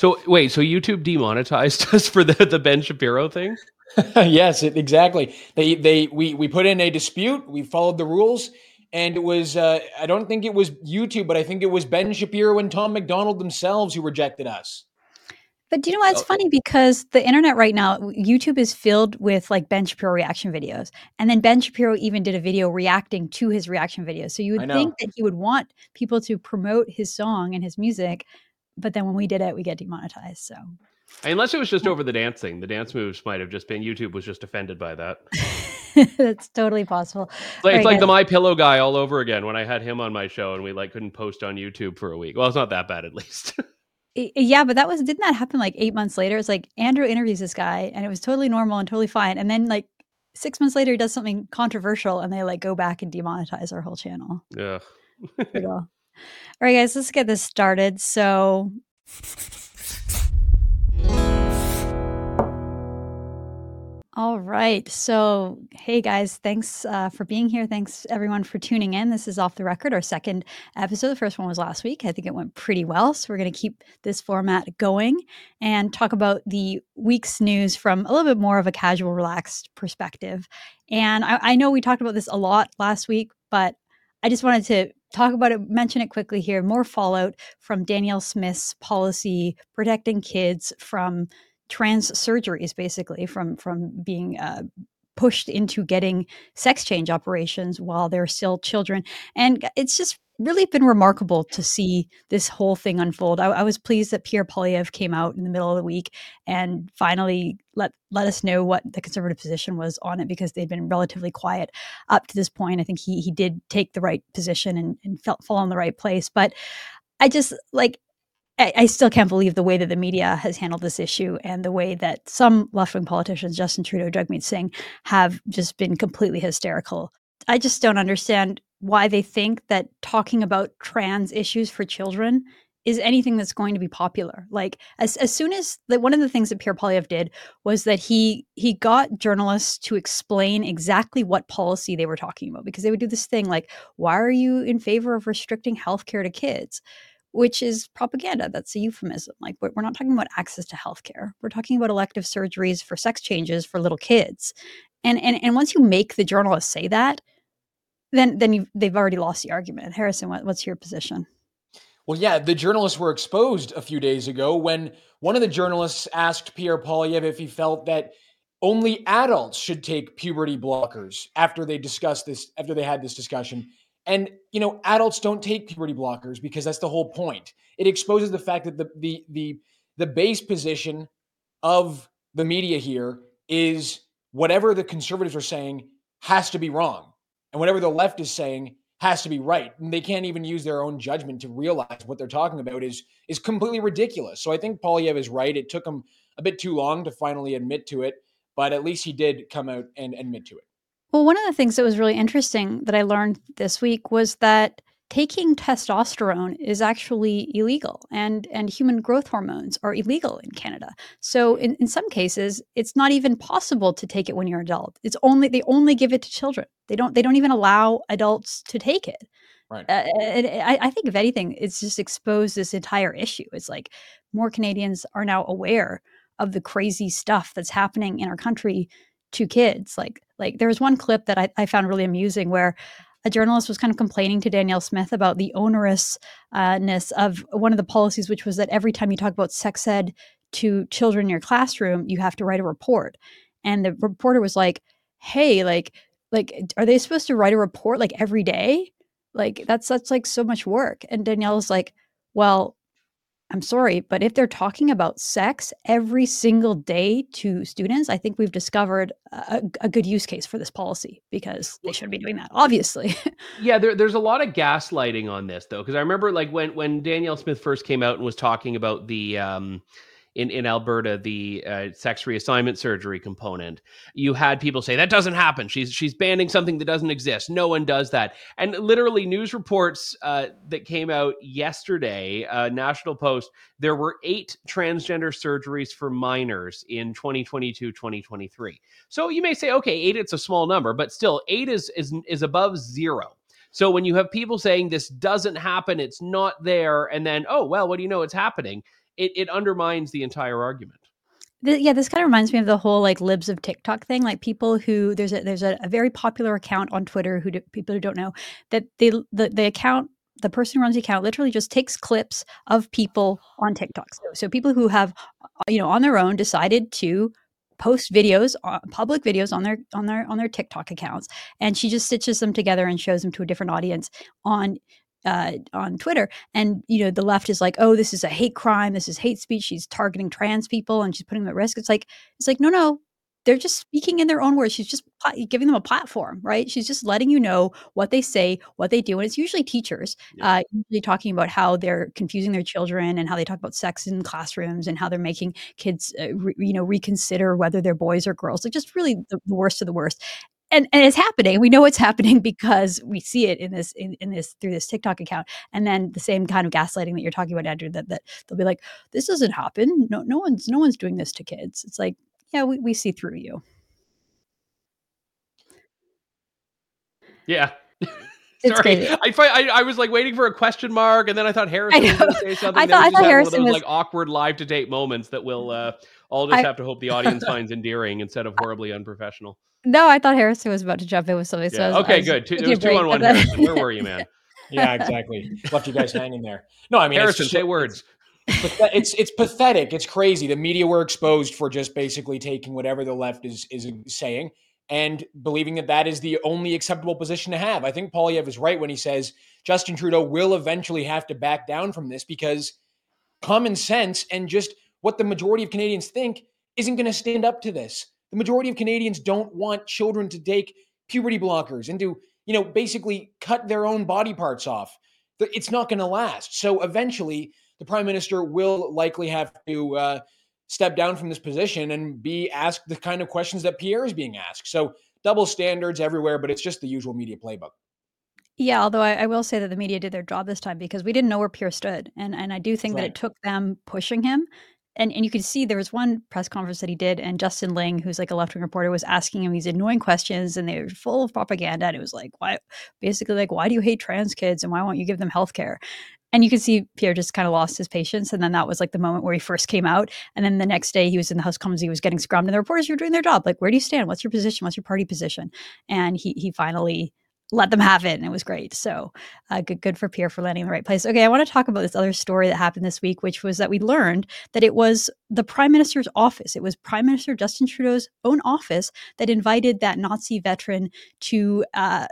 So wait, so YouTube demonetized us for the the Ben Shapiro thing? yes, it, exactly. They they we we put in a dispute. We followed the rules, and it was uh, I don't think it was YouTube, but I think it was Ben Shapiro and Tom MacDonald themselves who rejected us. But do you know what? It's funny because the internet right now, YouTube is filled with like Ben Shapiro reaction videos. And then Ben Shapiro even did a video reacting to his reaction videos. So you would think that he would want people to promote his song and his music. But then when we did it, we get demonetized. So unless it was just over the dancing, the dance moves might have just been YouTube was just offended by that. That's totally possible. It's like, it's like the My Pillow guy all over again when I had him on my show and we like couldn't post on YouTube for a week. Well, it's not that bad at least. Yeah, but that was didn't that happen like 8 months later? It's like Andrew interviews this guy and it was totally normal and totally fine. And then like 6 months later he does something controversial and they like go back and demonetize our whole channel. Yeah. All right, guys, let's get this started. So All right. So, hey guys, thanks uh, for being here. Thanks everyone for tuning in. This is Off the Record, our second episode. The first one was last week. I think it went pretty well. So, we're going to keep this format going and talk about the week's news from a little bit more of a casual, relaxed perspective. And I, I know we talked about this a lot last week, but I just wanted to talk about it, mention it quickly here. More fallout from Danielle Smith's policy protecting kids from trans surgeries basically from from being uh, pushed into getting sex change operations while they're still children and it's just really been remarkable to see this whole thing unfold. I, I, was pleased that Pierre Poilievre came out in the middle of the week and finally let let us know what the conservative position was on it because they'd been relatively quiet up to this point. I think he he did take the right position and, and felt fall in the right place. But I just like I, I still can't believe the way that the media has handled this issue and the way that some left wing politicians, Justin Trudeau, Jagmeet Singh, have just been completely hysterical. I just don't understand why they think that talking about trans issues for children is anything that's going to be popular. Like as as soon as like one of the things that Pierre Poilievre did was that he he got journalists to explain exactly what policy they were talking about because they would do this thing like why are you in favor of restricting healthcare to kids? which is propaganda. That's a euphemism. Like we're not talking about access to healthcare. We're talking about elective surgeries for sex changes for little kids. And and and once you make the journalists say that, then then you they've already lost the argument. Harrison, what, what's your position? Well, yeah, the journalists were exposed a few days ago when one of the journalists asked Pierre Poilievre if he felt that only adults should take puberty blockers after they discussed this after they had this discussion and you know, adults don't take puberty blockers because that's the whole point. It exposes the fact that the the the the base position of the media here is whatever the conservatives are saying has to be wrong, and whatever the left is saying has to be right. And they can't even use their own judgment to realize what they're talking about is is completely ridiculous. So I think Poilievre is right. It took him a bit too long to finally admit to it, but at least he did come out and admit to it. Well, one of the things that was really interesting that I learned this week was that taking testosterone is actually illegal and and human growth hormones are illegal in Canada. So in, in some cases it's not even possible to take it when you're an adult. It's only they only give it to children. They don't they don't even allow adults to take it. Right. Uh, I, I think if anything, it's just exposed this entire issue. It's like more Canadians are now aware of the crazy stuff that's happening in our country to kids. Like like there was one clip that I, I found really amusing where a journalist was kind of complaining to Danielle Smith about the onerousness uh, of one of the policies, which was that every time you talk about sex ed to children in your classroom, you have to write a report. And the reporter was like, "Hey, like, like, are they supposed to write a report like every day? Like, that's that's like so much work." And Danielle's like, "Well, I'm sorry, but if they're talking about sex every single day to students, I think we've discovered a, a good use case for this policy because they shouldn't be doing that, obviously. yeah, there, there's a lot of gaslighting on this though, because I remember like when when Danielle Smith first came out and was talking about the um, in, in Alberta, the uh, sex reassignment surgery component, you had people say that doesn't happen. She's she's banning something that doesn't exist. No one does that. And literally, news reports uh, that came out yesterday, uh, National Post, there were eight transgender surgeries for minors in 2022 2023. So you may say, okay, eight, it's a small number, but still, eight is is is above zero. So when you have people saying this doesn't happen, it's not there, and then oh well, what do you know? It's happening it, it undermines the entire argument. Yeah, this kind of reminds me of the whole like libs of TikTok thing. Like people who there's a there's a, a very popular account on Twitter who do, people who don't know that they the the account the person who runs the account literally just takes clips of people on TikTok. So, so people who have you know on their own decided to post videos uh, public videos on their on their on their tiktok accounts and she just stitches them together and shows them to a different audience on uh, on Twitter, and you know the left is like, "Oh, this is a hate crime. This is hate speech. She's targeting trans people and she's putting them at risk." It's like, it's like, no, no, they're just speaking in their own words. She's just giving them a platform, right? She's just letting you know what they say, what they do, and it's usually teachers, yeah. uh, usually talking about how they're confusing their children and how they talk about sex in classrooms and how they're making kids, uh, re- you know, reconsider whether they're boys or girls. Like just really the, the worst of the worst and, and it's happening. We know it's happening because we see it in this in, in this through this TikTok account. And then the same kind of gaslighting that you're talking about, Andrew, that, that they'll be like, this doesn't happen. No, no one's no one's doing this to kids. It's like, yeah, we, we see through you. Yeah. Sorry, I, I, I was like waiting for a question mark, and then I thought Harrison was going to say something. I thought, I thought Harrison those, was like awkward live to date moments that we'll uh, all just I, have to hope the audience finds endearing instead of horribly unprofessional. No, I thought Harrison was about to jump in with something. So yeah. was, okay, was, good. Two, it was two on one. Harrison. Where were you, man? yeah, exactly. Left you guys hanging there. No, I mean Harrison, say words. It's it's pathetic. It's crazy. The media were exposed for just basically taking whatever the left is is saying and believing that that is the only acceptable position to have. I think Poilievre is right when he says Justin Trudeau will eventually have to back down from this because common sense and just what the majority of Canadians think isn't going to stand up to this. The majority of Canadians don't want children to take puberty blockers and to, you know, basically cut their own body parts off. It's not going to last. So eventually, the prime minister will likely have to uh, step down from this position and be asked the kind of questions that Pierre is being asked. So double standards everywhere, but it's just the usual media playbook. Yeah, although I, I, will say that the media did their job this time because we didn't know where Pierre stood, and and I do think right. that it took them pushing him and and you could see there was one press conference that he did, and Justin Ling, who's like a left wing reporter, was asking him these annoying questions, and they were full of propaganda. And it was like, why, basically, like, why do you hate trans kids, and why won't you give them health care? And you could see Pierre just kind of lost his patience. And then that was like the moment where he first came out. And then the next day he was in the House Commons, he was getting scrummed, and the reporters were doing their job. Like, where do you stand? What's your position? What's your party position? And he he finally let them have it and it was great. So uh, good good for pierre for landing in the right place. Okay i want to talk about this other story that happened this week which was that we learned that it was the prime minister's office. It was prime minister justin trudeau's own office that invited that nazi veteran to uh,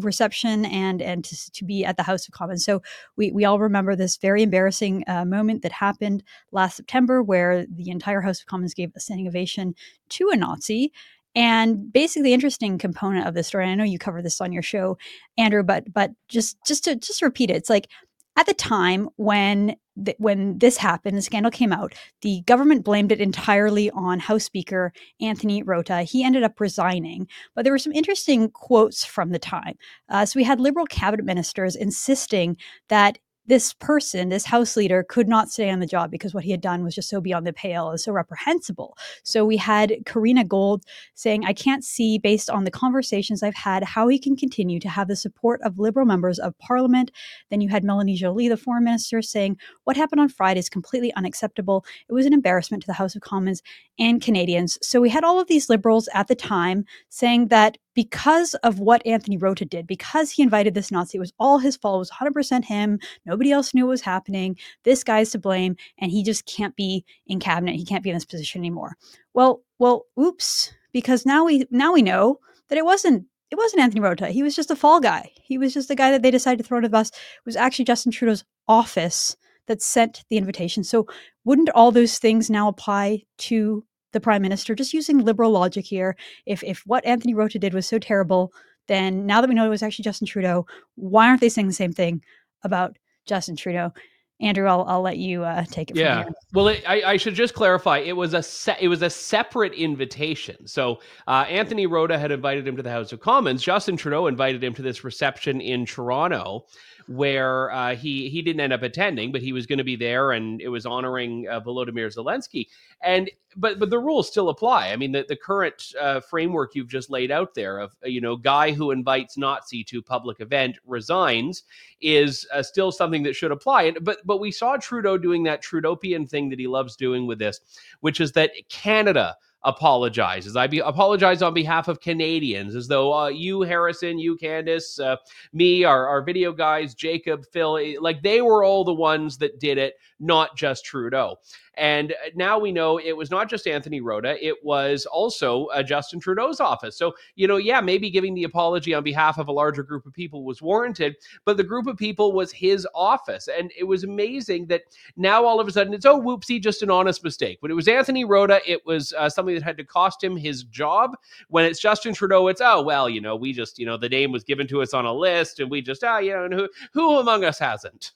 reception and and to, to be at the house of commons. So we, we all remember this very embarrassing uh, moment that happened last september where the entire house of commons gave a standing ovation to a nazi and basically, interesting component of the story, I know you cover this on your show, Andrew, but but just just to just repeat it, it's like at the time when th- when this happened, the scandal came out, the government blamed it entirely on House Speaker Anthony Rota. He ended up resigning, but there were some interesting quotes from the time. Uh, so we had Liberal cabinet ministers insisting that this person, this house leader, could not stay on the job because what he had done was just so beyond the pale and so reprehensible. So we had Karina Gould saying, I can't see, based on the conversations I've had, how he can continue to have the support of Liberal members of Parliament. Then you had Melanie Joly, the foreign minister, saying, What happened on Friday is completely unacceptable. It was an embarrassment to the House of Commons and Canadians. So we had all of these Liberals at the time saying that because of what Anthony Rota did, because he invited this Nazi, it was all his fault. It was 100% him. Nobody else knew what was happening. This guy's to blame, and he just can't be in cabinet. He can't be in this position anymore. Well, well, oops, because now we now we know that it wasn't it wasn't Anthony Rota. He was just a fall guy. He was just the guy that they decided to throw under the bus. It was actually Justin Trudeau's office that sent the invitation. So wouldn't all those things now apply to the prime minister, just using liberal logic here. If if what Anthony Rota did was so terrible, then now that we know it was actually Justin Trudeau, why aren't they saying the same thing about Justin Trudeau? Andrew, I'll, I'll let you uh, take it. From there. Yeah. Well, it, I, I, should just clarify. It was a se- it was a separate invitation. So uh, Anthony Rota had invited him to the House of Commons. Justin Trudeau invited him to this reception in Toronto, where uh, he he didn't end up attending, but he was going to be there, and it was honoring uh, Volodymyr Zelensky. And but but the rules still apply. I mean, the the current uh, framework you've just laid out there of you know guy who invites Nazi to public event resigns is uh, still something that should apply. And but but we saw Trudeau doing that Trudeaupian thing that he loves doing with this, which is that Canada apologizes. I be, apologize on behalf of Canadians, as though uh, you, Harrison, you, Candice, uh, me, our, our video guys, Jacob, Phil, eh, like they were all the ones that did it, not just Trudeau. And uh, now we know it was not just Anthony Rota, it was also uh, Justin Trudeau's office. So, you know, yeah, maybe giving the apology on behalf of a larger group of people was warranted, but the group of people was his office. And it was amazing that now all of a sudden it's, oh, whoopsie, just an honest mistake. When it was Anthony Rota, it was uh, something that had to cost him his job. When it's Justin Trudeau, it's, oh, well, you know, we just, you know, the name was given to us on a list and we just, ah, you know, and who, who among us hasn't?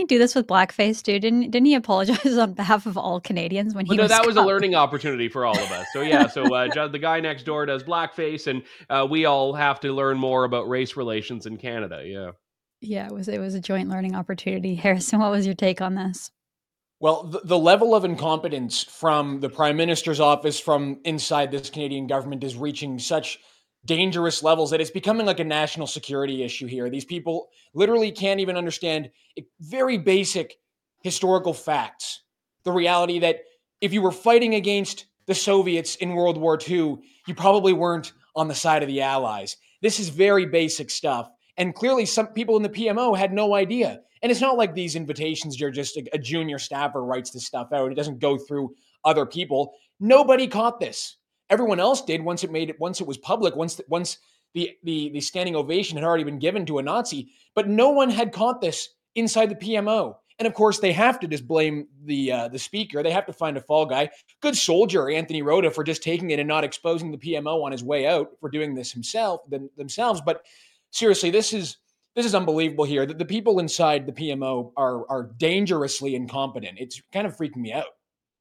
Didn't he do this with blackface, dude? Didn't didn't he apologize on behalf of all Canadians when he? Well, no, was that was a learning opportunity for all of us. So yeah, so uh, the guy next door does blackface, and uh, we all have to learn more about race relations in Canada. Yeah. Yeah, it was it was a joint learning opportunity. Harrison, what was your take on this? Well, the, the level of incompetence from the prime minister's office, from inside this Canadian government, is reaching such dangerous levels that it's becoming like a national security issue here. These people literally can't even understand very basic historical facts. The reality that if you were fighting against the Soviets in World War II, you probably weren't on the side of the Allies. This is very basic stuff. And clearly, some people in the PMO had no idea. And it's not like these invitations you're just a, a junior staffer writes this stuff out. It doesn't go through other people. Nobody caught this. Everyone else did once it made it once it was public, once once the the the standing ovation had already been given to a Nazi, but no one had caught this inside the PMO. And of course, they have to just blame the uh, the speaker. They have to find a fall guy. Good soldier, Anthony Rota, for just taking it and not exposing the PMO on his way out for doing this himself them, themselves. But seriously, this is this is unbelievable here. That the people inside the PMO are are dangerously incompetent. It's kind of freaking me out.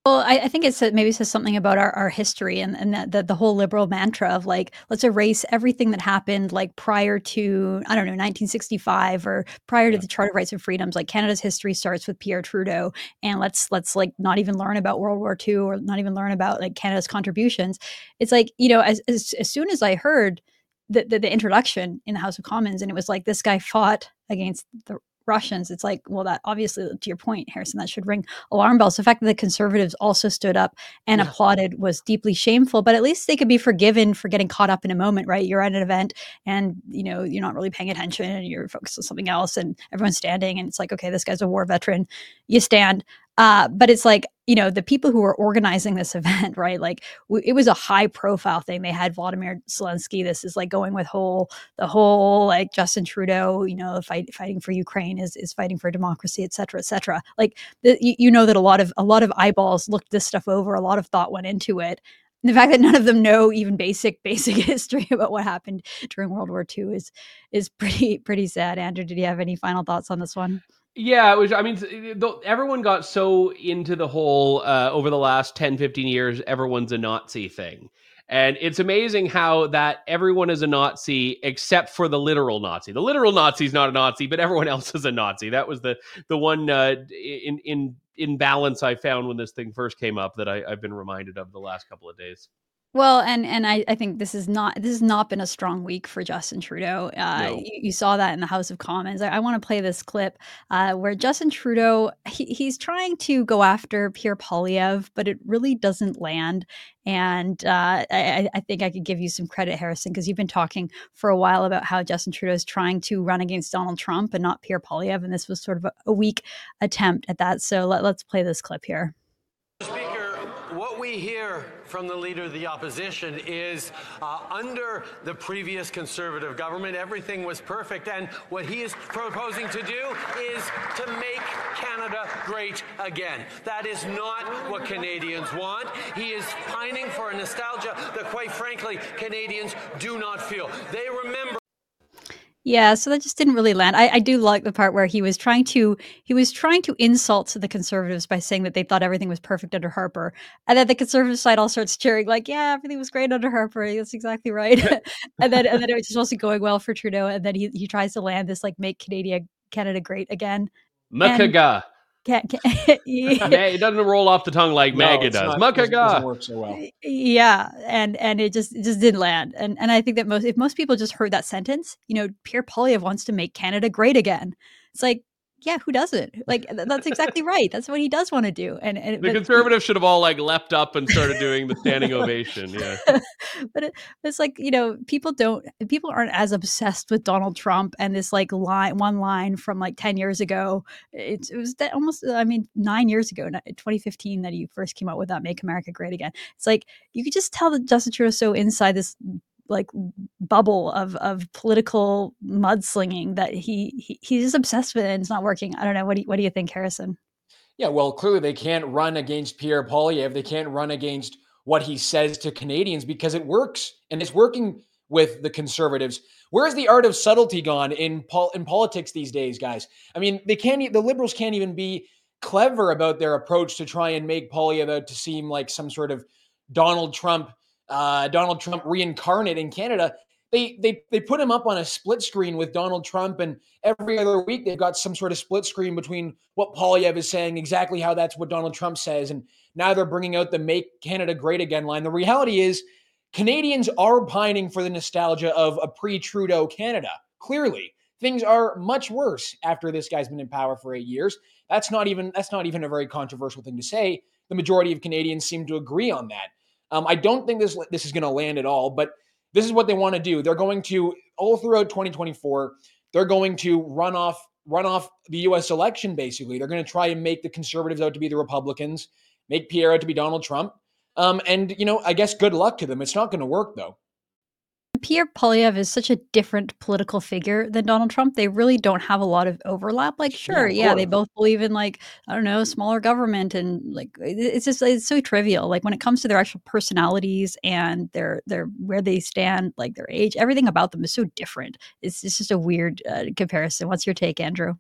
Well, I, I think it's maybe says something about our, our history and, and that the, the whole liberal mantra of like, let's erase everything that happened like prior to, I don't know, 1965 or prior to the Charter of Rights and Freedoms. Like Canada's history starts with Pierre Trudeau. And let's, let's like not even learn about World War II or not even learn about like Canada's contributions. It's like, you know, as, as, as soon as I heard the, the, the introduction in the House of Commons and it was like this guy fought against the Russians, it's like, well, that obviously, to your point, Harrison, that should ring alarm bells. The fact that the conservatives also stood up and yeah. applauded was deeply shameful, but at least they could be forgiven for getting caught up in a moment, right? You're at an event and, you know, you're not really paying attention and you're focused on something else and everyone's standing and it's like, okay, this guy's a war veteran. You stand. Uh, but it's like, you know, the people who were organizing this event, right? Like w- it was a high profile thing. They had Vladimir Zelensky. This is like going with whole, the whole like Justin Trudeau, you know, fight, fighting for Ukraine is, is fighting for democracy, et cetera, et cetera. Like the, you, you know that a lot of, a lot of eyeballs looked this stuff over. A lot of thought went into it the fact that none of them know even basic basic history about what happened during World War II is is pretty pretty sad. Andrew, did you have any final thoughts on this one? Yeah, it was. I mean, everyone got so into the whole uh, over the last 10, 15 years, everyone's a Nazi thing. And it's amazing how that everyone is a Nazi except for the literal Nazi. The literal Nazi is not a Nazi, but everyone else is a Nazi. That was the the one uh, in in in balance I found when this thing first came up that I, I've been reminded of the last couple of days. Well, and and I, I think this is not this has not been a strong week for Justin Trudeau. Uh, No. you, you saw that in the House of Commons. I, I want to play this clip uh, where Justin Trudeau he, he's trying to go after Pierre Poilievre, but it really doesn't land. And uh, I, I think I could give you some credit, Harrison, because you've been talking for a while about how Justin Trudeau is trying to run against Donald Trump and not Pierre Poilievre, and this was sort of a, a weak attempt at that. So let, let's play this clip here. What we hear from the Leader of the Opposition is uh, under the previous Conservative government, everything was perfect. And what he is proposing to do is to make Canada great again. That is not what Canadians want. He is pining for a nostalgia that, quite frankly, Canadians do not feel. They remember. Yeah, so that just didn't really land. I, I do like the part where he was trying to he was trying to insult the conservatives by saying that they thought everything was perfect under Harper, and then the conservative side all starts cheering like, "Yeah, everything was great under Harper. That's exactly right." and then and then it just wasn't going well for Trudeau, and then he he tries to land this like "Make Canada Canada Great Again." Makaga. Can, can, yeah. it doesn't roll off the tongue like no, MAGA does. Makaga doesn't work so well. Yeah, and and it just it just didn't land. And and I think that most if most people just heard that sentence, you know, Pierre Poilievre wants to make Canada great again. It's like yeah, who doesn't? Like that's exactly right. That's what he does want to do. And, and the conservatives should have all like leapt up and started doing the standing ovation. Yeah, but it, it's like you know, people don't, people aren't as obsessed with Donald Trump and this like line, one line from like ten years ago. It, it was that almost, I mean, nine years ago, 2015, that he first came out with that "Make America Great Again." It's like you could just tell that Justin Trudeau so inside this like bubble of of political mudslinging that he, he he's obsessed with it and it's not working. I don't know. What do you, what do you think, Harrison? Yeah, well, clearly they can't run against Pierre Poilievre. They can't run against what he says to Canadians because it works and it's working with the conservatives. Where's the art of subtlety gone in pol- in politics these days, guys? I mean, they can't. The liberals can't even be clever about their approach to try and make Poilievre out to seem like some sort of Donald Trump uh, Donald Trump reincarnate in Canada. They, they they put him up on a split screen with Donald Trump, and every other week they've got some sort of split screen between what Poilievre is saying, exactly how that's what Donald Trump says, and now they're bringing out the "Make Canada Great Again" line. The reality is, Canadians are pining for the nostalgia of a pre-Trudeau Canada. Clearly, things are much worse after this guy's been in power for eight years. That's not even that's not even a very controversial thing to say. The majority of Canadians seem to agree on that. Um, I don't think this this is going to land at all, but this is what they want to do. They're going to all throughout 2024. They're going to run off run off the U.S. election. Basically, they're going to try and make the conservatives out to be the Republicans, make Pierre out to be Donald Trump. Um, and you know, I guess good luck to them. It's not going to work though. Pierre Poilievre is such a different political figure than Donald Trump. They really don't have a lot of overlap. Like, sure, yeah, yeah they both believe in like I don't know, smaller government, and like it's just it's so trivial. Like when it comes to their actual personalities and their their where they stand, like their age, everything about them is so different. It's, it's just a weird uh, comparison. What's your take, Andrew?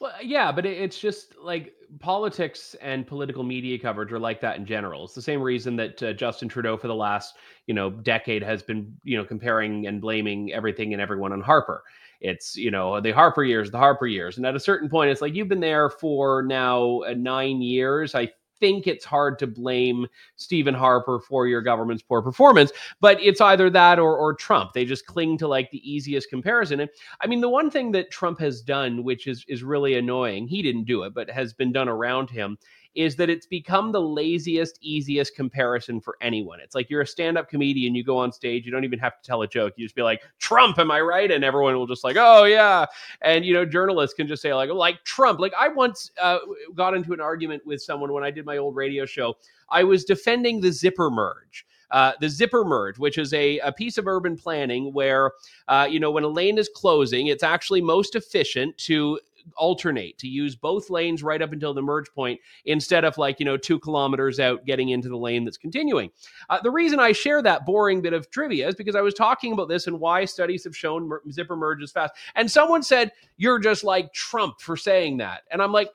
Well, yeah, but it's just like politics and political media coverage are like that in general. It's the same reason that uh, Justin Trudeau for the last, you know, decade has been, you know, comparing and blaming everything and everyone on Harper. It's, you know, the Harper years, the Harper years. And at a certain point, it's like you've been there for now uh, nine years. I think it's hard to blame Stephen Harper for your government's poor performance, but it's either that or, or Trump. They just cling to like the easiest comparison. And I mean, the one thing that Trump has done, which is is really annoying, he didn't do it, but has been done around him, is that it's become the laziest, easiest comparison for anyone. It's like you're a stand-up comedian, you go on stage, you don't even have to tell a joke. You just be like, Trump, am I right? And everyone will just like, oh yeah. And you know, journalists can just say like, like Trump. Like I once uh, got into an argument with someone when I did my old radio show. I was defending the zipper merge. Uh, the zipper merge, which is a, a piece of urban planning where, uh, you know, when a lane is closing, it's actually most efficient to alternate to use both lanes right up until the merge point instead of like you know two kilometers out getting into the lane that's continuing uh, the reason i share that boring bit of trivia is because i was talking about this and why studies have shown mer- zipper merges fast and someone said you're just like trump for saying that and i'm like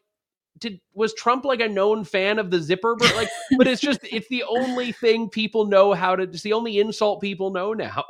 did was Trump like a known fan of the zipper? But like, but it's just it's the only thing people know how to. It's the only insult people know now.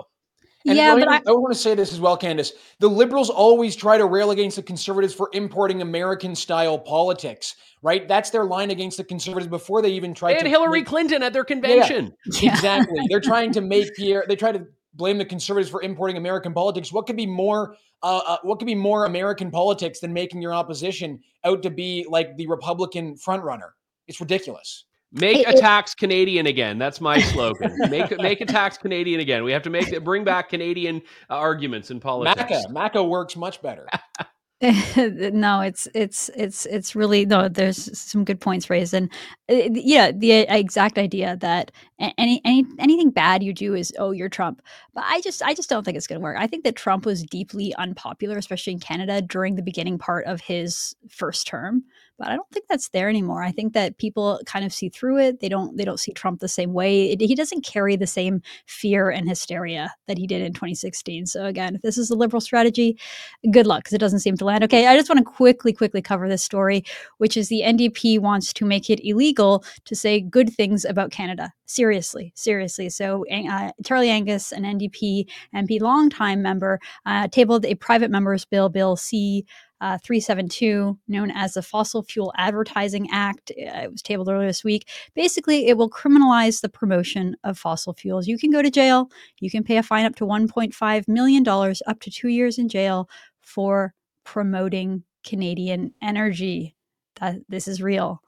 And yeah, but I, I want to say this as well, Candice. The liberals always try to rail against the conservatives for importing American style politics, right? That's their line against the conservatives before they even tried they to. Hillary make, Clinton at their convention. Yeah, exactly. They're trying to make Pierre. They try to blame the conservatives for importing American politics. What could be more? Uh, uh, what could be more American politics than making your opposition out to be like the Republican frontrunner? It's ridiculous. Make it, a tax Canadian again. That's my slogan. make make a tax Canadian again. We have to make bring back Canadian uh, arguments in politics. Maca Maca works much better. no, it's it's it's it's really no. There's some good points raised, and uh, yeah, the uh, exact idea that any any anything bad you do is oh you're Trump. But I just I just don't think it's going to work. I think that Trump was deeply unpopular, especially in Canada during the beginning part of his first term but I don't think that's there anymore. I think that people kind of see through it. They don't they don't see Trump the same way. It, he doesn't carry the same fear and hysteria that he did in 2016. So again, if this is a liberal strategy, good luck because it doesn't seem to land. Okay, I just want to quickly quickly cover this story, which is the NDP wants to make it illegal to say good things about Canada. Seriously, seriously. So uh, Charlie Angus, an NDP MP, longtime member, uh, tabled a private member's bill, Bill C. Uh, 372, known as the Fossil Fuel Advertising Act. Uh, it was tabled earlier this week. Basically, it will criminalize the promotion of fossil fuels. You can go to jail. You can pay a fine up to $1.5 million, up to two years in jail for promoting Canadian energy. That, this is real.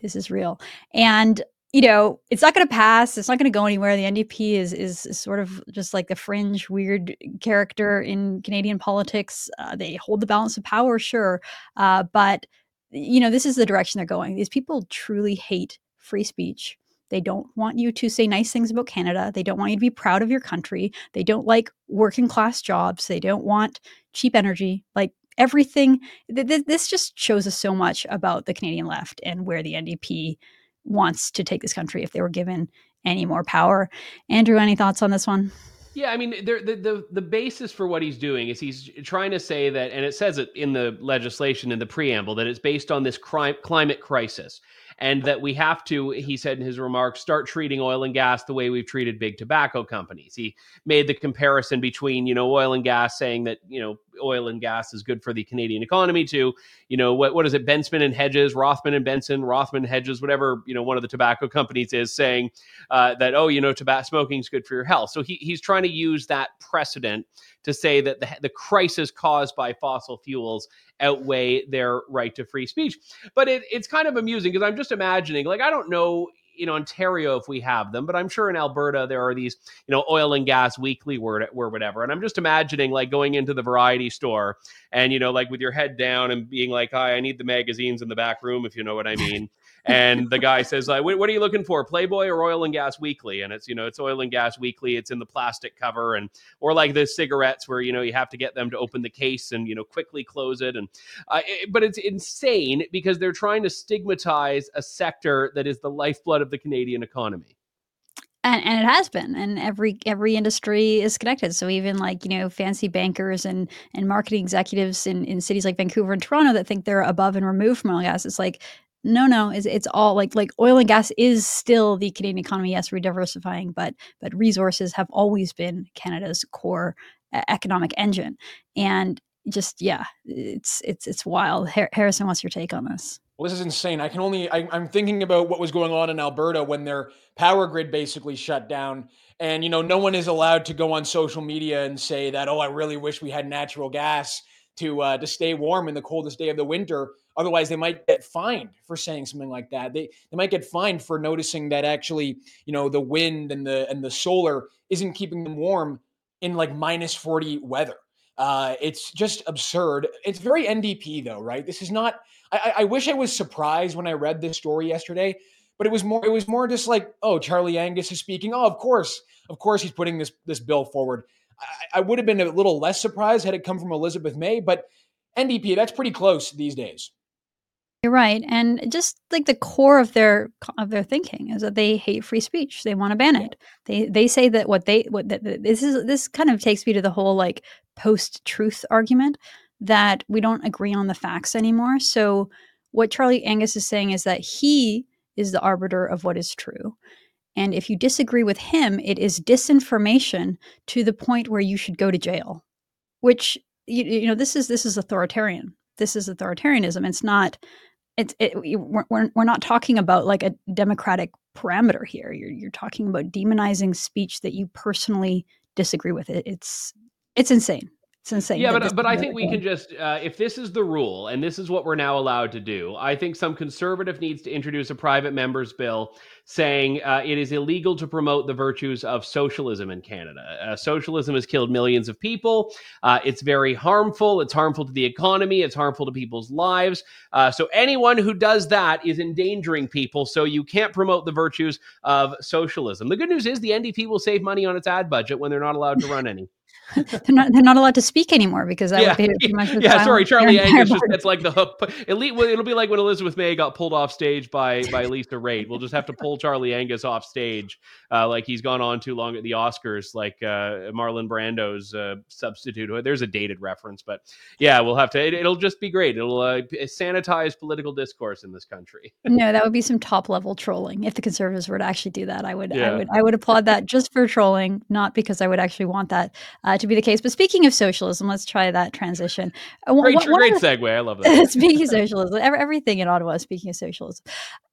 This is real. And you know, it's not going to pass. It's not going to go anywhere. The NDP is, is, sort of just like the fringe, weird character in Canadian politics. Uh, they hold the balance of power, sure, uh, but you know, this is the direction they're going. These people truly hate free speech. They don't want you to say nice things about Canada. They don't want you to be proud of your country. They don't like working class jobs. They don't want cheap energy. Like everything, th- th- this just shows us so much about the Canadian left and where the NDP wants to take this country if they were given any more power. Andrew, any thoughts on this one? Yeah, I mean, the, the the basis for what he's doing is he's trying to say that, and it says it in the legislation in the preamble that it's based on this crime, climate crisis and that we have to, he said in his remarks, start treating oil and gas the way we've treated big tobacco companies. He made the comparison between, you know, oil and gas, saying that, you know, oil and gas is good for the Canadian economy to, you know, what, what is it, Bensman and Hedges, Rothman and Benson, Rothman Hedges, whatever, you know, one of the tobacco companies is saying uh, that, oh, you know, tobacco smoking is good for your health. So he, he's trying to use that precedent to say that the, the crisis caused by fossil fuels outweigh their right to free speech. But it, it's kind of amusing because I'm just imagining, like, I don't know in Ontario if we have them, but I'm sure in Alberta there are these, you know, oil and gas weekly word or whatever. And I'm just imagining like going into the variety store and, you know, like with your head down and being like, hi, I need the magazines in the back room, if you know what I mean and the guy says like what, are you looking for playboy or oil and gas weekly? And it's you know it's oil and gas weekly. It's in the plastic cover and or like the cigarettes where you know you have to get them to open the case and you know quickly close it. And uh, it, but it's insane because they're trying to stigmatize a sector that is the lifeblood of the canadian economy. And, and, it has been. And every every industry is connected. So even like you know fancy bankers and and marketing executives in, in cities like vancouver and toronto that think they're above and removed from oil and gas it's like no no it's, it's all like like oil and gas is still the canadian economy yes we're diversifying but but resources have always been canada's core economic engine and just yeah it's it's it's wild harrison what's your take on this well, this is insane. I can only, I, am thinking about what was going on in Alberta when their power grid basically shut down. And, you know, no one is allowed to go on social media and say that, oh, I really wish we had natural gas to uh, to stay warm in the coldest day of the winter. Otherwise, they might get fined for saying something like that. They they might get fined for noticing that actually, you know, the wind and the and the solar isn't keeping them warm in like minus 40 weather. Uh, it's just absurd. It's very NDP though, right? This is not. I, I wish I was surprised when I read this story yesterday, but it was more. It was more just like, oh, Charlie Angus is speaking. Oh, of course, of course, he's putting this this bill forward. I, I would have been a little less surprised had it come from Elizabeth May, but NDP, that's pretty close these days. You're right, and just like the core of their of their thinking is that they hate free speech. They want to ban it. They they say that what they what that, this is this kind of takes me to the whole like post truth argument that we don't agree on the facts anymore. So what Charlie Angus is saying is that he is the arbiter of what is true. And if you disagree with him, it is disinformation to the point where you should go to jail. Which you, you know, this is this is authoritarian. This is authoritarianism. It's not. It's it, we're, we're not talking about like a democratic parameter here. You're you're talking about demonizing speech that you personally disagree with. It, it's it's insane. It's insane. Yeah, but but I think we can just uh, if this is the rule and this is what we're now allowed to do, I think some conservative needs to introduce a private member's bill saying uh, it is illegal to promote the virtues of socialism in Canada. Uh, socialism has killed millions of people. Uh, it's very harmful. It's harmful to the economy. It's harmful to people's lives. Uh, so anyone who does that is endangering people. So you can't promote the virtues of socialism. The good news is the NDP will save money on its ad budget when they're not allowed to run any. they're not they're not allowed to speak anymore because that yeah, would be pretty much yeah. Sorry, Charlie Angus. Just, it's like the hook. Elite. It'll be like when Elizabeth May got pulled off stage by by Lisa Raitt. We'll just have to pull Charlie Angus off stage, uh, like he's gone on too long at the Oscars, like uh, Marlon Brando's uh, substitute. There's a dated reference, but yeah, we'll have to. It, will just be great. It'll uh, sanitize political discourse in this country. no, that would be some top level trolling if the conservatives were to actually do that. I would, Yeah. I would, I would applaud that just for trolling, not because I would actually want that uh, to be the case. But speaking of socialism, let's try that transition. Uh, Great, one great the- segue. I love that. speaking of socialism, everything in Ottawa. Speaking of socialism,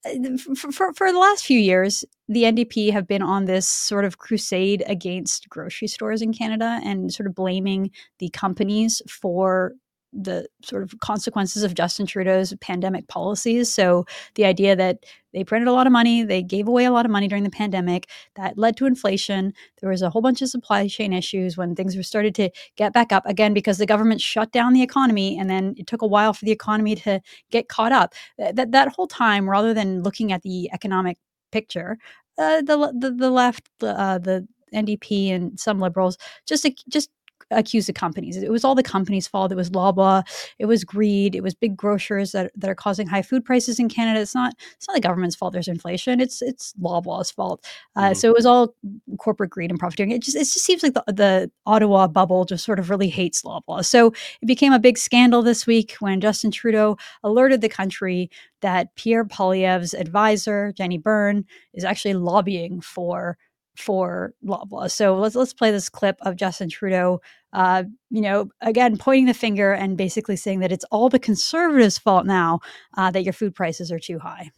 Uh, for, for for the last few years, the NDP have been on this sort of crusade against grocery stores in Canada and sort of blaming the companies for the sort of consequences of Justin Trudeau's pandemic policies. So the idea that they printed a lot of money, they gave away a lot of money during the pandemic, that led to inflation. There was a whole bunch of supply chain issues when things were started to get back up again because the government shut down the economy and then it took a while for the economy to get caught up. That that whole time, rather than looking at the economic picture, uh, the, the the left, uh, the NDP and some liberals just just accuse the companies. It was all the companies' fault. It was Loblaw, it was greed, it was big grocers that, that are causing high food prices in Canada. It's not it's not the government's fault. There's inflation. It's it's Loblaw's fault. Uh, Mhm. So it was all corporate greed and profiteering. It just it just seems like the, the Ottawa bubble just sort of really hates Loblaw. So it became a big scandal this week when Justin Trudeau alerted the country that Pierre Poilievre's advisor Jenny Byrne is actually lobbying for for Loblaw. So let's let's play this clip of Justin Trudeau. Uh, you know, again pointing the finger and basically saying that it's all the conservatives' fault now uh, that your food prices are too high.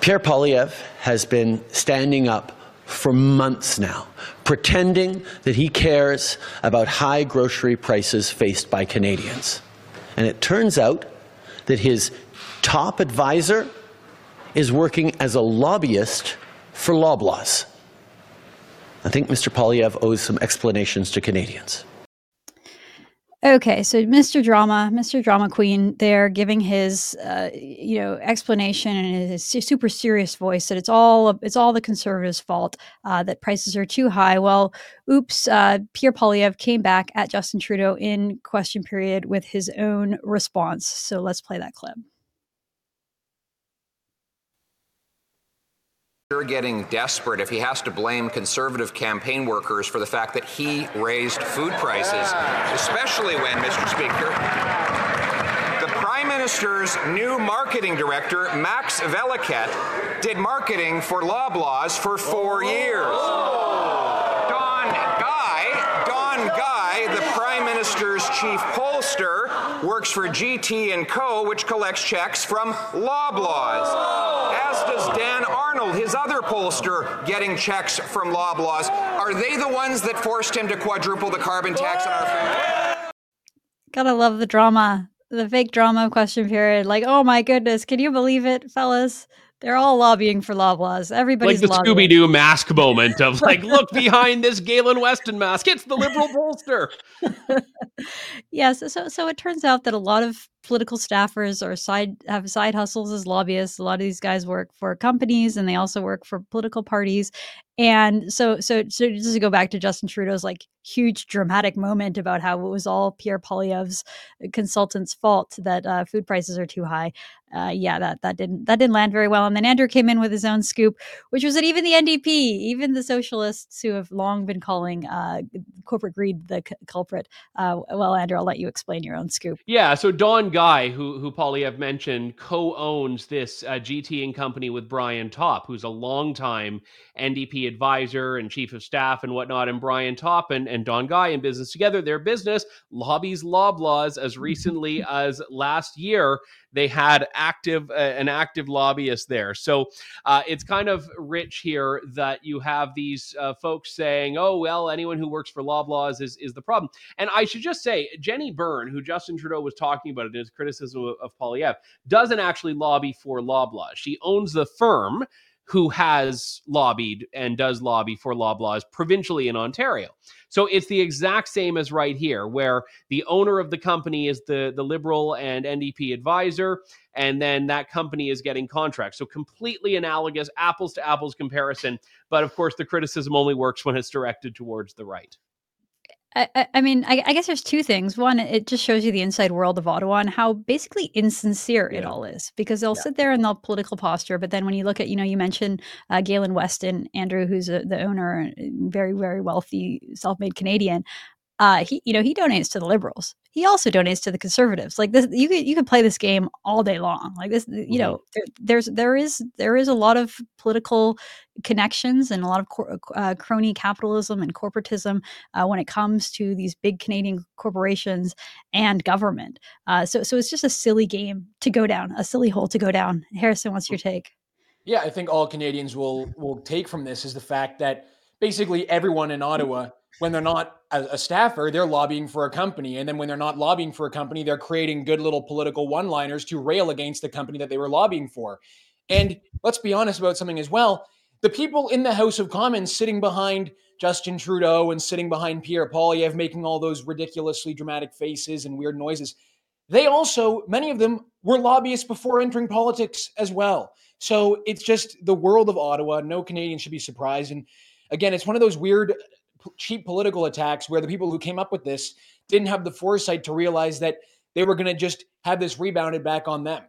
Pierre Poilievre has been standing up for months now, pretending that he cares about high grocery prices faced by Canadians. And it turns out that his top advisor is working as a lobbyist for Loblaws. I think Mr. Poilievre owes some explanations to Canadians. Okay, so Mr. Drama, Mr. Drama Queen, they're giving his, uh, you know, explanation in his super serious voice that it's all it's all the conservatives' fault uh, that prices are too high. Well, oops, uh, Pierre Poilievre came back at Justin Trudeau in question period with his own response. So let's play that clip. You're getting desperate if he has to blame conservative campaign workers for the fact that he raised food prices, especially when, Mr. Speaker, the Prime Minister's new marketing director, Max Valiquette, did marketing for Loblaws for four years. Don Guy, Don Guy, the Prime Minister's chief pollster, works for GT Co., which collects checks from Loblaws. As does Dan Arnold, his other pollster, getting checks from Loblaws. Are they the ones that forced him to quadruple the carbon tax on our food? Gotta love the drama, the fake drama of question period. Like, oh my goodness, can you believe it, fellas? They're all lobbying for Loblaws. like Everybody's the. Scooby Doo mask moment of like, look behind this Galen Weston mask. It's the liberal pollster. yes so, so so it turns out that a lot of political staffers are side have side hustles as lobbyists. A lot of these guys work for companies and they also work for political parties. And so so so just to go back to justin trudeau's like huge dramatic moment about how it was all pierre poilievre's consultant's fault that uh, food prices are too high. Uh, yeah that that didn't that didn't land very well. And then andrew came in with his own scoop which was that even the ndp even the socialists who have long been calling uh, corporate greed the c- culprit uh, well, Andrew, I'll let you explain your own scoop. Yeah, so Don Guy, who who Poilievre mentioned, co-owns this uh, GT and company with Brian Topp, who's a longtime NDP advisor and chief of staff and whatnot. And Brian Topp and, and Don Guy in business together, their business lobbies Loblaws as recently as last year. They had active uh, an active lobbyist there, so uh, it's kind of rich here that you have these uh, folks saying, "Oh well, anyone who works for Loblaws is is the problem." And I should just say, Jenny Byrne, who Justin Trudeau was talking about in his criticism of, of Poilievre, doesn't actually lobby for Loblaws. She owns the firm who has lobbied and does lobby for Loblaws provincially in Ontario. So it's the exact same as right here, where the owner of the company is the, the Liberal and NDP advisor, and then that company is getting contracts. So completely analogous, apples to apples comparison. But of course, the criticism only works when it's directed towards the right. I, I mean, I, I, guess there's two things. One, it just shows you the inside world of Ottawa and how basically insincere yeah. it all is because they'll yeah. sit there in the political posture. But then when you look at, you know, you mentioned uh, Galen Weston, Andrew, who's a, the owner, very, very wealthy, self made Canadian uh, he you know he donates to the liberals. He also donates to the conservatives. Like this, you could you could play this game all day long. Like this, you mm-hmm. know, there, there's there is there is a lot of political connections and a lot of cor- uh, crony capitalism and corporatism uh, when it comes to these big Canadian corporations and government. Uh, so so it's just a silly game to go down, a silly hole to go down. Harrison, what's your take? Yeah, I think all Canadians will will take from this is the fact that basically everyone in Ottawa when they're not a, staffer, they're lobbying for a company. And then when they're not lobbying for a company, they're creating good little political one liners to rail against the company that they were lobbying for. And let's be honest about something as well. The people in the House of Commons sitting behind Justin Trudeau and sitting behind Pierre Poilievre making all those ridiculously dramatic faces and weird noises, they also, many of them, were lobbyists before entering politics as well. So it's just the world of Ottawa. No Canadian should be surprised. And again, it's one of those weird cheap political attacks where the people who came up with this didn't have the foresight to realize that they were going to just have this rebounded back on them.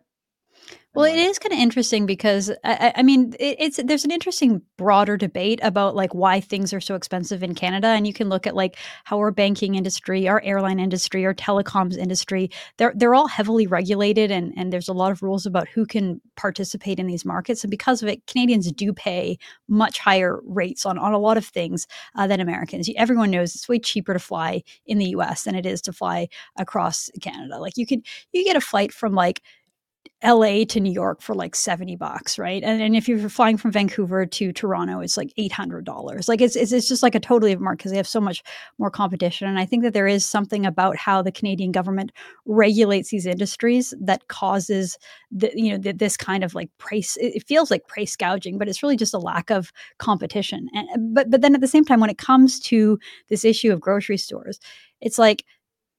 Well, it is kind of interesting because I, I mean, it, it's there's an interesting broader debate about like why things are so expensive in Canada, and you can look at like how our banking industry, our airline industry, our telecoms industry, they're they're all heavily regulated, and and there's a lot of rules about who can participate in these markets, and because of it, Canadians do pay much higher rates on on a lot of things uh, than Americans. Everyone knows it's way cheaper to fly in the U.S. than it is to fly across Canada. Like you could you get a flight from like LA to New York for like 70 bucks, right? And, and if you're flying from Vancouver to Toronto, it's like $800. Like it's, it's, it's just like a totally different market because they have so much more competition. And I think that there is something about how the Canadian government regulates these industries that causes the, you know, the, this kind of like price, it feels like price gouging, but it's really just a lack of competition. And, but, but then at the same time, when it comes to this issue of grocery stores, it's like,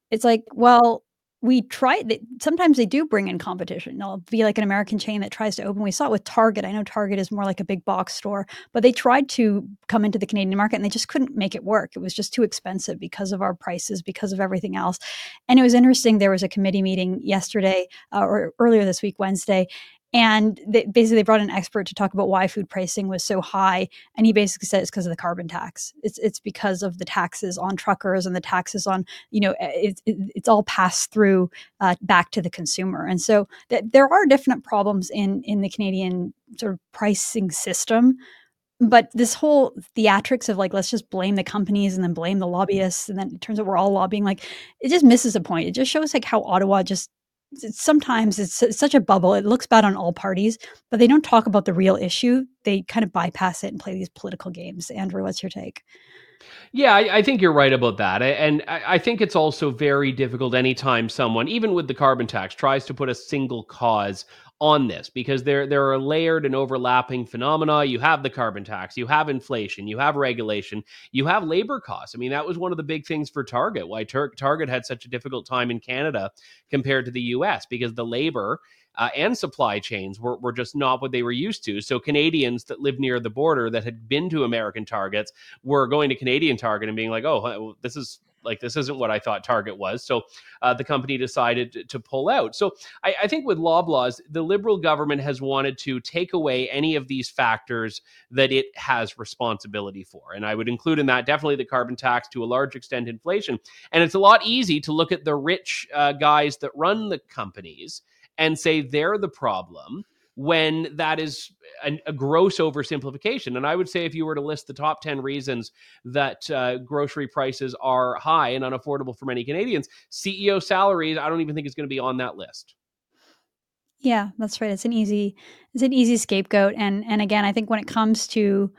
it's like, well, we try sometimes they do bring in competition. They'll be like an american chain that tries to open. We saw it with target. I know target is more like a big box store but they tried to come into the canadian market and they just couldn't make it work. It was just too expensive because of our prices because of everything else. And it was interesting. There was a committee meeting yesterday uh, or earlier this week wednesday and they, basically, they brought an expert to talk about why food pricing was so high. And he basically said it's because of the carbon tax. It's it's because of the taxes on truckers and the taxes on you know it, it, it's all passed through uh, back to the consumer. And so th- there are different problems in in the Canadian sort of pricing system but this whole theatrics of like let's just blame the companies and then blame the lobbyists and then it turns out we're all lobbying like it just misses a point it just shows like how ottawa just sometimes it's such a bubble. It looks bad on all parties, but they don't talk about the real issue. They kind of bypass it and play these political games. Andrew, what's your take? Yeah, I, I, think you're right about that. And I, I, think it's also very difficult anytime someone, even with the carbon tax, tries to put a single cause on this because there there are layered and overlapping phenomena. You have the carbon tax, you have inflation, you have regulation, you have labor costs. I mean, that was one of the big things for Target. Why Tar- Target had such a difficult time in Canada compared to the U.S. because the labor uh, and supply chains were, were just not what they were used to. So Canadians that live near the border that had been to American Targets were going to Canadian Target and being like, "Oh, this is like this isn't what I thought Target was. So uh, the company decided to, pull out. So I, I, think with Loblaws, the Liberal government has wanted to take away any of these factors that it has responsibility for. And I would include in that definitely the carbon tax, to a large extent, inflation. And it's a lot easy to look at the rich uh, guys that run the companies and say they're the problem when that is a, a, gross oversimplification. And I would say if you were to list the top 10 reasons that uh, grocery prices are high and unaffordable for many Canadians, CEO salaries, I don't even think is going to be on that list. Yeah, that's right. It's an easy, it's an easy scapegoat. And and again, I think when it comes to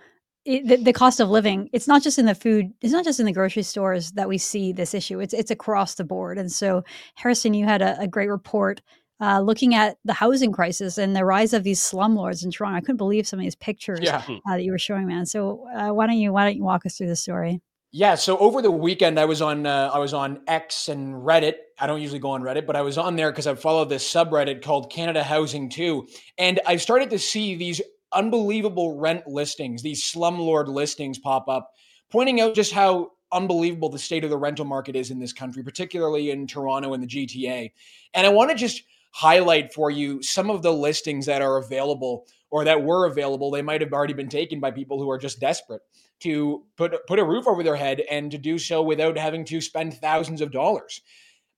it, the, the, cost of living, it's not just in the food, it's not just in the grocery stores that we see this issue. It's it's across the board. And so, Harrison, you had a, a great report uh, looking at the housing crisis and the rise of these slumlords in Toronto. I couldn't believe some of these pictures yeah. uh, that you were showing, man. So uh, why don't you why don't you walk us through the story? Yeah, so over the weekend I was on uh, I was on X and Reddit. I don't usually go on Reddit, but I was on there because I followed this subreddit called Canada Housing Too, and I started to see these unbelievable rent listings, these slumlord listings pop up, pointing out just how unbelievable the state of the rental market is in this country, particularly in Toronto and the GTA. And I want to just highlight for you some of the listings that are available or that were available. They might have already been taken by people who are just desperate to put put a roof over their head and to do so without having to spend thousands of dollars.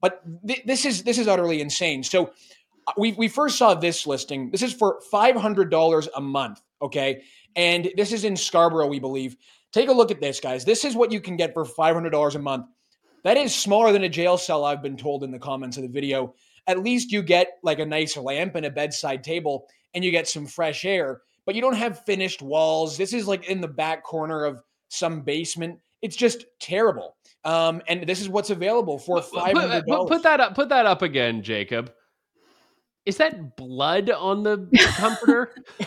But th- this is this is utterly insane. So uh, we we first saw this listing. This is for five hundred dollars a month. Okay, and this is in Scarborough, we believe. Take a look at this, guys. This is what you can get for five hundred dollars a month. That is smaller than a jail cell. I've been told in the comments of the video. At least you get like a nice lamp and a bedside table, and you get some fresh air. But you don't have finished walls. This is like in the back corner of some basement. It's just terrible. Um, and this is what's available for five hundred Put, dollars. put that up. Put that up again, Jacob. Is that blood on the comforter?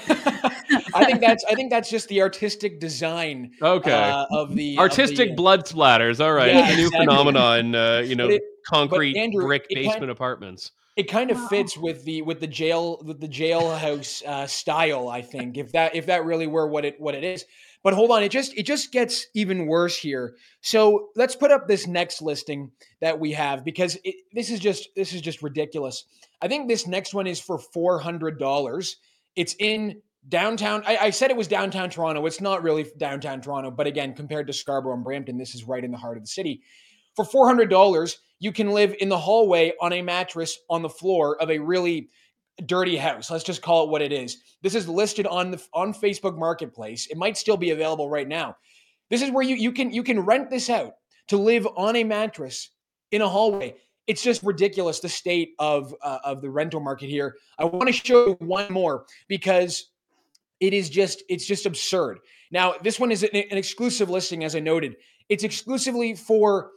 I think that's I think that's just the artistic design Okay. uh, of the of Artistic the- blood splatters. All right. Yeah, a new exactly. phenomenon, uh, you know, it- concrete Andrew, brick it kind- basement apartments. It kind of Wow. fits with the with the jail with the jailhouse uh, style. I think if that if that really were what it what it is. But hold on, it just it just gets even worse here. So let's put up this next listing that we have because it, this is just this is just ridiculous. I think this next one is for four hundred dollars. It's in downtown. I, I said it was downtown Toronto. It's not really downtown Toronto, but again, compared to Scarborough and Brampton, this is right in the heart of the city. For four hundred dollars, you can live in the hallway on a mattress on the floor of a really dirty house. Let's just call it what it is. This is listed on the on Facebook Marketplace. It might still be available right now. This is where you you can you can rent this out to live on a mattress in a hallway. It's just ridiculous the state of uh, of the rental market here. I want to show you one more because it is just it's just absurd. Now, this one is an, an exclusive listing as I noted. It's exclusively for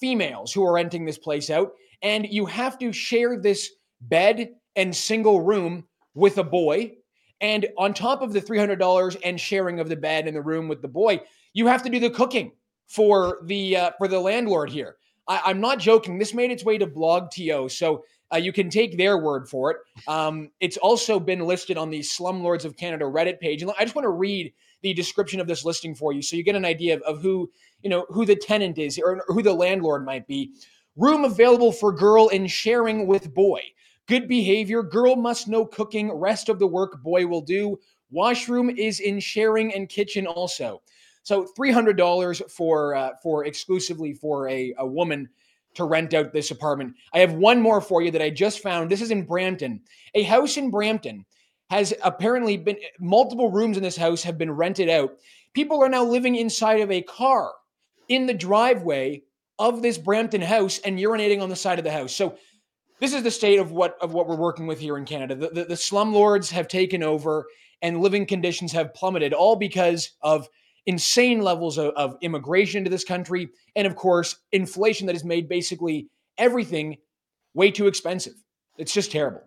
females who are renting this place out and you have to share this bed and single room with a boy. And on top of the $300 and sharing of the bed and the room with the boy, you have to do the cooking for the uh, for the landlord here. I, I'm not joking. This made its way to BlogTO, so uh, you can take their word for it. Um, it's also been listed on the Slumlords of Canada Reddit page, and I just want to read the description of this listing for you, so you get an idea of, of who you know who the tenant is or who the landlord might be. Room available for girl in sharing with boy. Good behavior. Girl must know cooking. Rest of the work boy will do. Washroom is in sharing and kitchen also. So three hundred dollars for uh, for exclusively for a, a woman to rent out this apartment. I have one more for you that I just found. This is in Brampton. A house in Brampton has apparently been multiple rooms in this house have been rented out. People are now living inside of a car in the driveway of this Brampton house and urinating on the side of the house. So this is the state of what of what we're working with here in Canada. The, the, the slumlords have taken over and living conditions have plummeted, all because of insane levels of, of immigration to this country, and of course, inflation that has made basically everything way too expensive. It's just terrible.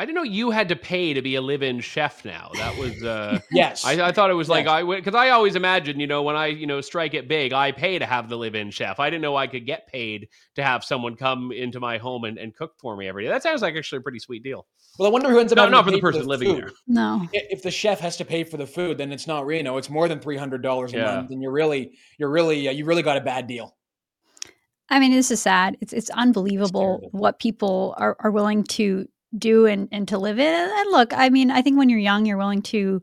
I didn't know you had to pay to be a live-in chef now. That was uh Yes. I, I thought it was like I because I always imagine, you know, when I, you know, strike it big, I pay to have the live-in chef. I didn't know I could get paid to have someone come into my home and, and cook for me every day. That sounds like actually a pretty sweet deal. Well, I wonder who ends up No, having not to for the pay person living food. there. No. If the chef has to pay for the food, then it's not, you know, it's more than three hundred dollars a Yeah. month, and you're really, you're really, uh, you really got a bad deal. I mean, this is sad. It's it's unbelievable terrible. what people are, are willing to do and, and to live in. And, and look, I mean, I think when you're young, you're willing to,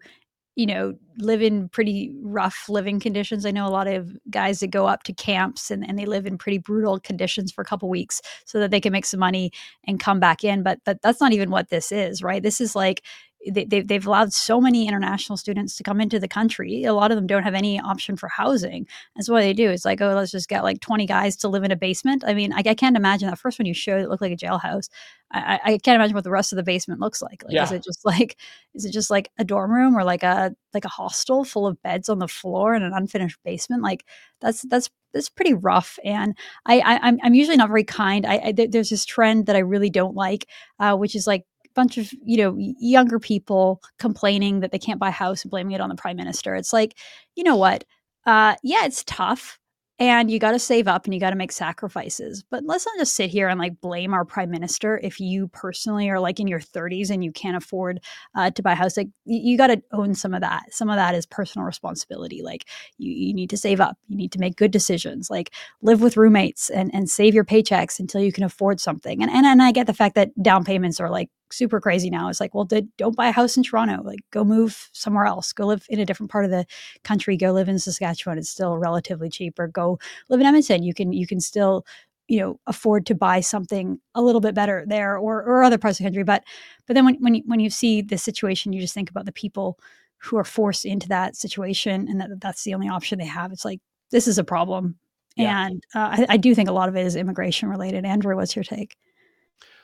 you know, live in pretty rough living conditions. I know a lot of guys that go up to camps and, and they live in pretty brutal conditions for a couple weeks so that they can make some money and come back in. But but that's not even what this is, right? This is like they, they, they've allowed so many international students to come into the country. A lot of them don't have any option for housing. That's what they do. It's like, oh, let's just get like 20 guys to live in a basement. I mean, I, I can't imagine that first one you showed, it looked like a jailhouse. I, I can't imagine what the rest of the basement looks like. Like, is it just like, is it just like a dorm room or like a, like a hostel full of beds on the floor and an unfinished basement? Like that's, that's, that's pretty rough. And I, I I'm, I'm usually not very kind. I, I there- there's this trend that I really don't like, uh, which is like, bunch of you know younger people complaining that they can't buy a house and blaming it on the prime minister it's like you know what uh yeah it's tough and you got to save up and you got to make sacrifices. But let's not just sit here and like blame our prime minister if you personally are like in your 30s and you can't afford uh, to buy a house. Like you, got to own some of that. Some of that is personal responsibility. Like you, you need to save up. You need to make good decisions. Like live with roommates and and save your paychecks until you can afford something. And and, and I get the fact that down payments are like super crazy now. It's like, well, did, don't buy a house in Toronto. Like, go move somewhere else. Go live in a different part of the country. Go live in Saskatchewan. It's still relatively cheap. Or go live in Edmonton. You can you can still you know afford to buy something a little bit better there or or other parts of the country. But but then when when you, when you see the situation, you just think about the people who are forced into that situation and that that's the only option they have. It's like this is a problem. Yeah. And uh, I, I do think a lot of it is immigration related. Andrew, what's your take?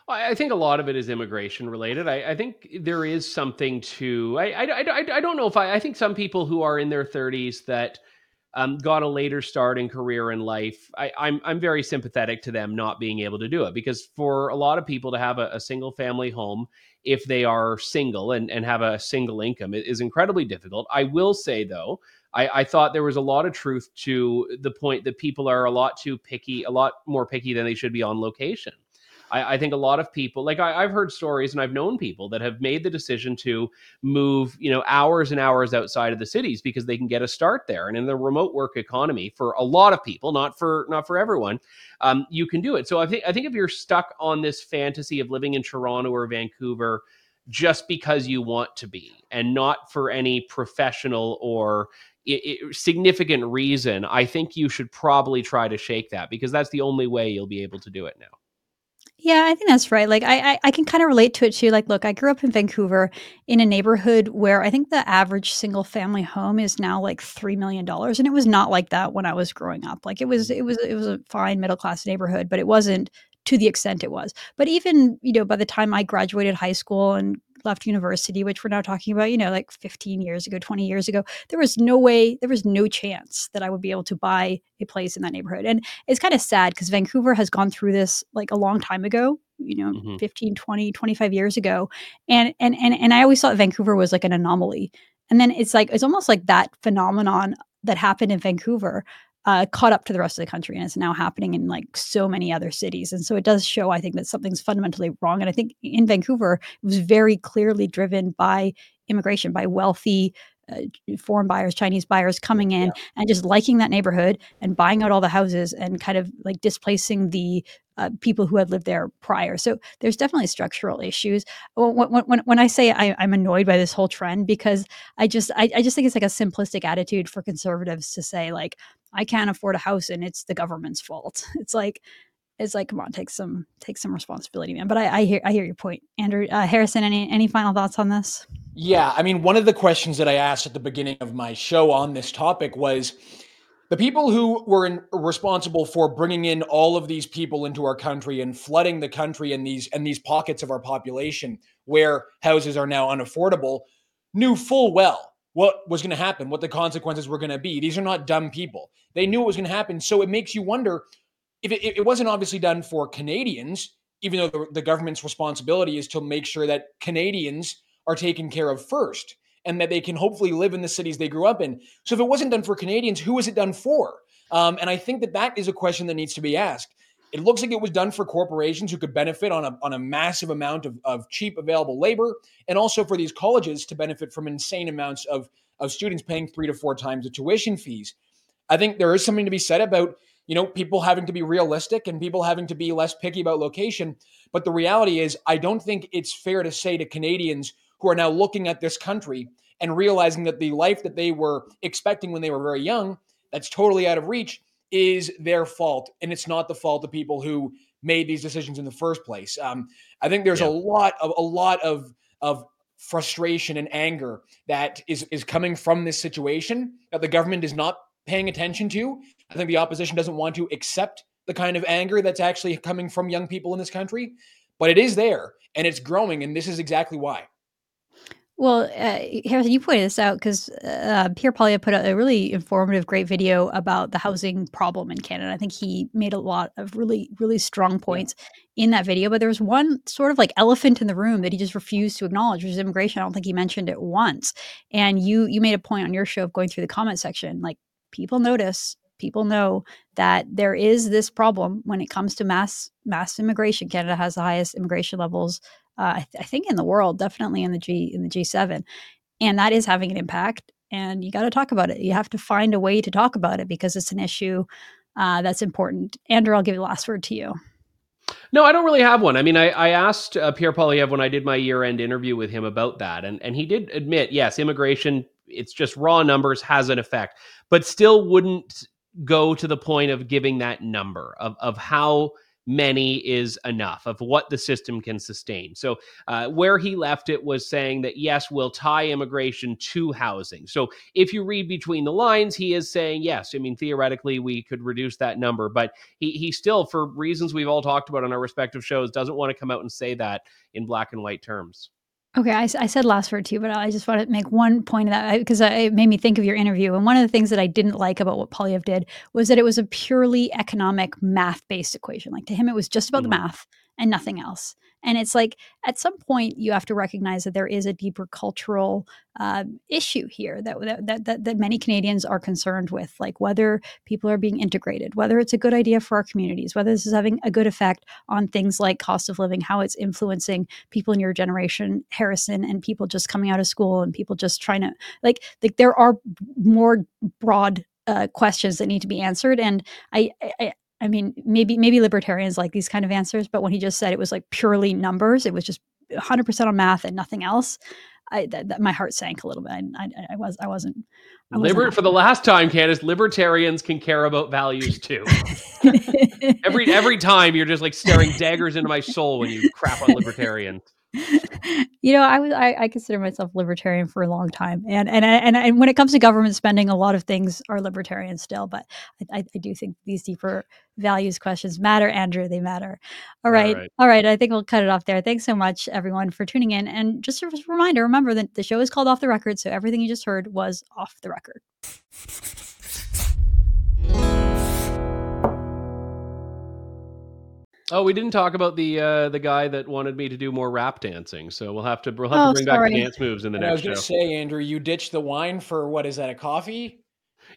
I think a lot of it is immigration related. I, I think there is something to. I, I, I, I, don't know if I. I think some people who are in their 30s that um, got a later start in career in life. I, I'm I'm very sympathetic to them not being able to do it because for a lot of people to have a, a single family home, if they are single and, and have a single income, is incredibly difficult. I will say though, I, I thought there was a lot of truth to the point that people are a lot too picky, a lot more picky than they should be on location. I, I think a lot of people, like I, have heard stories and I've known people that have made the decision to move, you know, hours and hours outside of the cities because they can get a start there. And in the remote work economy, for a lot of people, not for not for everyone, um, you can do it. So I think I think if you're stuck on this fantasy of living in Toronto or Vancouver just because you want to be and not for any professional or it, it, significant reason, I think you should probably try to shake that because that's the only way you'll be able to do it now. Yeah, I think that's right. Like I, I, I can kind of relate to it too. Like, look, I grew up in Vancouver in a neighborhood where I think the average single family home is now like three million dollars, and it was not like that when I was growing up. Like it was, it was, it was a fine middle class neighborhood, but it wasn't to the extent it was. But even you know, by the time I graduated high school and left university, which we're now talking about, you know, like 15 years ago, 20 years ago, there was no way, there was no chance that I would be able to buy a place in that neighborhood. And it's kind of sad because Vancouver has gone through this like a long time ago you know mm-hmm. 15 20 25 years ago and and and and i always thought vancouver was like an anomaly and then it's like it's almost like that phenomenon that happened in vancouver uh, caught up to the rest of the country and it's now happening in like so many other cities. And so it does show i think that something's fundamentally wrong. And i think in vancouver it was very clearly driven by immigration by wealthy uh, foreign buyers chinese buyers coming in yeah. and just liking that neighborhood and buying out all the houses and kind of like displacing the uh, people who had lived there prior. So there's definitely structural issues. When, when, when I say I, am annoyed by this whole trend, because I just I, I just think it's like a simplistic attitude for conservatives to say like I can't afford a house and it's the government's fault. It's like it's like come on, take some take some responsibility, man. But I, I hear I hear your point, Andrew uh, Harrison. Any any final thoughts on this? Yeah, I mean, one of the questions that I asked at the beginning of my show on this topic was the people who were in, responsible for bringing in all of these people into our country and flooding the country and these and these pockets of our population where houses are now unaffordable knew full well what was going to happen, what the consequences were going to be. These are not dumb people. They knew it was going to happen. So it makes you wonder if it, it wasn't obviously done for Canadians, even though the, the government's responsibility is to make sure that Canadians are taken care of first and that they can hopefully live in the cities they grew up in. So if it wasn't done for Canadians, who was it done for? Um, and I think that that is a question that needs to be asked. It looks like it was done for corporations who could benefit on a, on a massive amount of, of cheap available labor, and also for these colleges to benefit from insane amounts of, of students paying three to four times the tuition fees. I think there is something to be said about you know people having to be realistic and people having to be less picky about location. But the reality is, I don't think it's fair to say to Canadians who are now looking at this country and realizing that the life that they were expecting when they were very young, that's totally out of reach, is their fault. And it's not the fault of people who made these decisions in the first place. Um, I think there's yeah. a lot of a lot of of frustration and anger that is is coming from this situation that the government is not paying attention to. I think the opposition doesn't want to accept the kind of anger that's actually coming from young people in this country, but it is there and it's growing and this is exactly why. Well, uh, Harrison, you pointed this out because uh, Pierre Poilievre put out a really informative, great video about the housing problem in Canada. I think he made a lot of really, really strong points in that video. But there was one sort of like elephant in the room that he just refused to acknowledge, which is immigration. I don't think he mentioned it once. And you, you made a point on your show of going through the comment section, like people notice people know that there is this problem when it comes to mass mass immigration. Canada has the highest immigration levels, uh, I, th- I think, in the world, definitely in the G in the G7, and that is having an impact. And you got to talk about it. You have to find a way to talk about it because it's an issue uh, that's important. Andrew, I'll give the last word to you. No, I don't really have one. I mean, I, I asked uh, Pierre Poilievre when I did my year end interview with him about that, and, and he did admit, yes, immigration, it's just raw numbers, has an effect, but still wouldn't go to the point of giving that number of, of how many is enough of what the system can sustain. So, uh, where he left it was saying that yes, we'll tie immigration to housing. So, if you read between the lines, he is saying yes. I mean, theoretically, we could reduce that number, but he he still, for reasons we've all talked about on our respective shows, doesn't want to come out and say that in black and white terms. Okay, I, I, said last word too, but I just want to make one point of that because it made me think of your interview. And one of the things that I didn't like about what Poilievre did was that it was a purely economic math based equation. Like to him, it was just about mm-hmm. the math and nothing else. And it's like at some point you have to recognize that there is a deeper cultural uh, issue here that, that, that that many Canadians are concerned with, like whether people are being integrated, whether it's a good idea for our communities, whether this is having a good effect on things like cost of living, how it's influencing people in your generation, Harrison, and people just coming out of school and people just trying to like like there are more broad uh, questions that need to be answered. And I, I, I mean, maybe maybe libertarians like these kind of answers, but when he just said it was like purely numbers, it was just 100% on math and nothing else. I, my heart sank a little bit. I, I, I was I wasn't. I wasn't Liber- for the last time, Candice, libertarians can care about values too. every every time you're just like staring daggers into my soul when you crap on libertarians you know, I was I, I, consider myself libertarian for a long time, and and and and when it comes to government spending, a lot of things are libertarian still. But I, I do think these deeper values questions matter, Andrew. They matter. All right. all right, all right. I think we'll cut it off there. Thanks so much, everyone, for tuning in. And just a reminder: remember that the show is called Off the Record, so everything you just heard was off the record. Oh, we didn't talk about the uh, the guy that wanted me to do more rap dancing. So we'll have to we'll have oh, to bring sorry. back the dance moves in the and next show. I was going to say, Andrew, you ditched the wine for what is that? A coffee?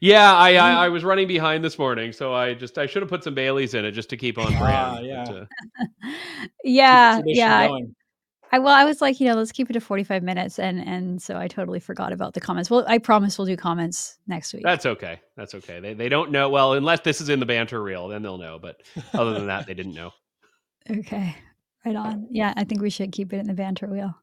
Yeah, I, I, I was running behind this morning, so I just I should have put some Baileys in it just to keep on brand. Uh, yeah, but, uh, yeah, yeah. I well, I was like, you know, let's keep it to 45 minutes and and so I totally forgot about the comments. Well, I promise we'll do comments next week. That's okay. That's okay. They they don't know well unless this is in the banter reel, then they'll know, but other than that they didn't know. Okay. Right on. Yeah, I think we should keep it in the banter wheel.